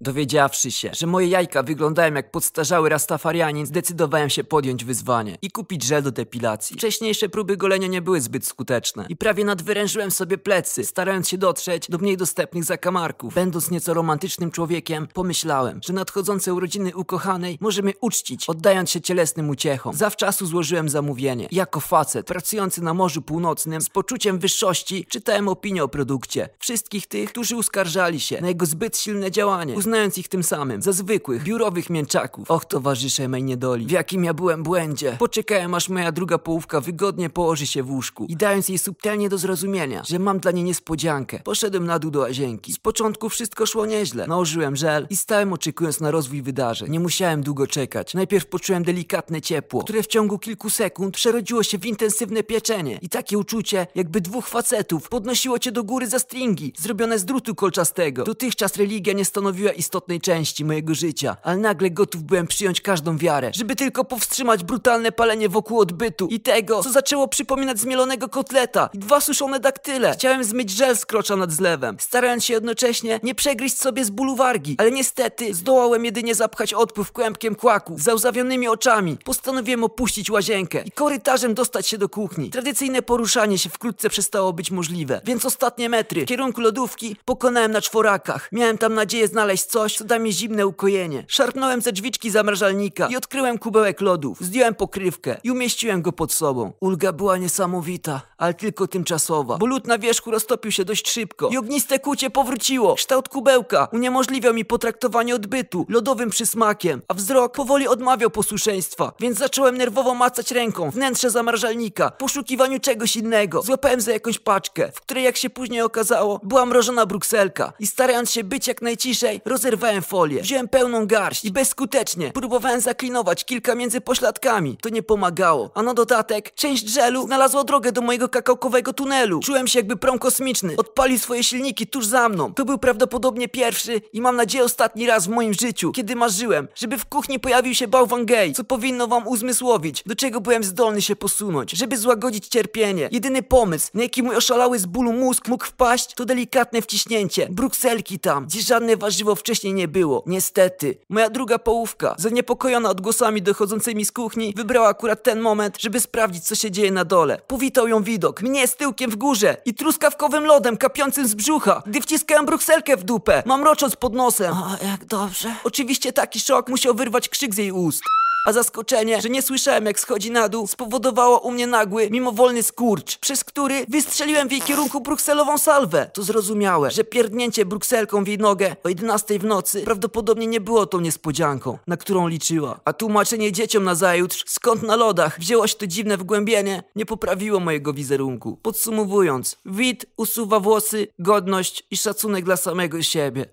Dowiedziawszy się, że moje jajka wyglądają jak podstarzały rastafarianin, zdecydowałem się podjąć wyzwanie i kupić żel do depilacji. Wcześniejsze próby golenia nie były zbyt skuteczne i prawie nadwyrężyłem sobie plecy, starając się dotrzeć do mniej dostępnych zakamarków. Będąc nieco romantycznym człowiekiem, pomyślałem, że nadchodzące urodziny ukochanej możemy uczcić, oddając się cielesnym uciechom. Zawczasu złożyłem zamówienie. Jako facet, pracujący na Morzu Północnym, z poczuciem wyższości czytałem opinię o produkcie. Wszystkich tych, którzy uskarżali się na jego zbyt silne działanie, uznając ich tym samym za zwykłych, biurowych mięczaków. Och, towarzysze mej niedoli, w jakim ja byłem błędzie. Poczekałem, aż moja druga połówka wygodnie położy się w łóżku i dając jej subtelnie do zrozumienia, że mam dla niej niespodziankę, poszedłem na dół do łazienki. Z początku wszystko szło nieźle. Nałożyłem żel i stałem oczekując na rozwój wydarzeń. Nie musiałem długo czekać. Najpierw poczułem delikatne ciepło, które w ciągu kilku sekund przerodziło się w intensywne pieczenie i takie uczucie, jakby dwóch facetów podnosiło cię do góry za stringi, zrobione z drutu kolczastego. Dotychczas religia nie stanowiła istotnej części mojego życia, ale nagle gotów byłem przyjąć każdą wiarę, żeby tylko powstrzymać brutalne palenie wokół odbytu i tego, co zaczęło przypominać zmielonego kotleta i dwa suszone daktyle. Chciałem zmyć żel z krocza nad zlewem, starając się jednocześnie nie przegryźć sobie z bólu wargi, ale niestety zdołałem jedynie zapchać odpływ kłębkiem kłaków, z załzawionymi oczami. Postanowiłem opuścić łazienkę i korytarzem dostać się do kuchni. Tradycyjne poruszanie się wkrótce przestało być możliwe, więc ostatnie metry w kierunku lodówki pokonałem na czworakach. Miałem tam nadzieję znaleźć coś, co da mi zimne ukojenie. Szarpnąłem ze drzwiczki zamrażalnika i odkryłem kubełek lodów. Zdjąłem pokrywkę i umieściłem go pod sobą. Ulga była niesamowita, ale tylko tymczasowa, bo lód na wierzchu roztopił się dość szybko i ogniste kucie powróciło. Kształt kubełka uniemożliwiał mi potraktowanie odbytu lodowym przysmakiem, a wzrok powoli odmawiał posłuszeństwa, więc zacząłem nerwowo macać ręką wnętrze zamrażalnika w poszukiwaniu czegoś innego. Złapałem za jakąś paczkę, w której jak się później okazało, była mrożona brukselka i starając się być jak najciszej, rozerwałem folię. Wziąłem pełną garść i bezskutecznie próbowałem zaklinować kilka między pośladkami. To nie pomagało, a na dodatek część żelu znalazła drogę do mojego kakałkowego tunelu. Czułem się jakby prom kosmiczny odpalił swoje silniki tuż za mną. To był prawdopodobnie pierwszy i mam nadzieję ostatni raz w moim życiu, kiedy marzyłem, żeby w kuchni pojawił się bałwan gay, co powinno wam uzmysłowić, do czego byłem zdolny się posunąć, żeby złagodzić cierpienie. Jedyny pomysł, na jaki mój oszalały z bólu mózg mógł wpaść, to delikatne wciśnięcie brukselki tam, gdzie żadne warzywo wcześniej nie było. Niestety, moja druga połówka, zaniepokojona odgłosami dochodzącymi z kuchni, wybrała akurat ten moment, żeby sprawdzić, co się dzieje na dole. Powitał ją widok, mnie z tyłkiem w górze i truskawkowym lodem kapiącym z brzucha, gdy wciskałem brukselkę w dupę, mamrocząc pod nosem. O, jak dobrze. Oczywiście taki szok musiał wyrwać krzyk z jej ust. A zaskoczenie, że nie słyszałem jak schodzi na dół, spowodowało u mnie nagły, mimowolny skurcz, przez który wystrzeliłem w jej kierunku brukselową salwę. To zrozumiałe, że pierdnięcie brukselką w jej nogę o 11 w nocy prawdopodobnie nie było tą niespodzianką, na którą liczyła. A tłumaczenie dzieciom na zajutrz, skąd na lodach wzięło się to dziwne wgłębienie, nie poprawiło mojego wizerunku. Podsumowując, wid usuwa włosy, godność i szacunek dla samego siebie.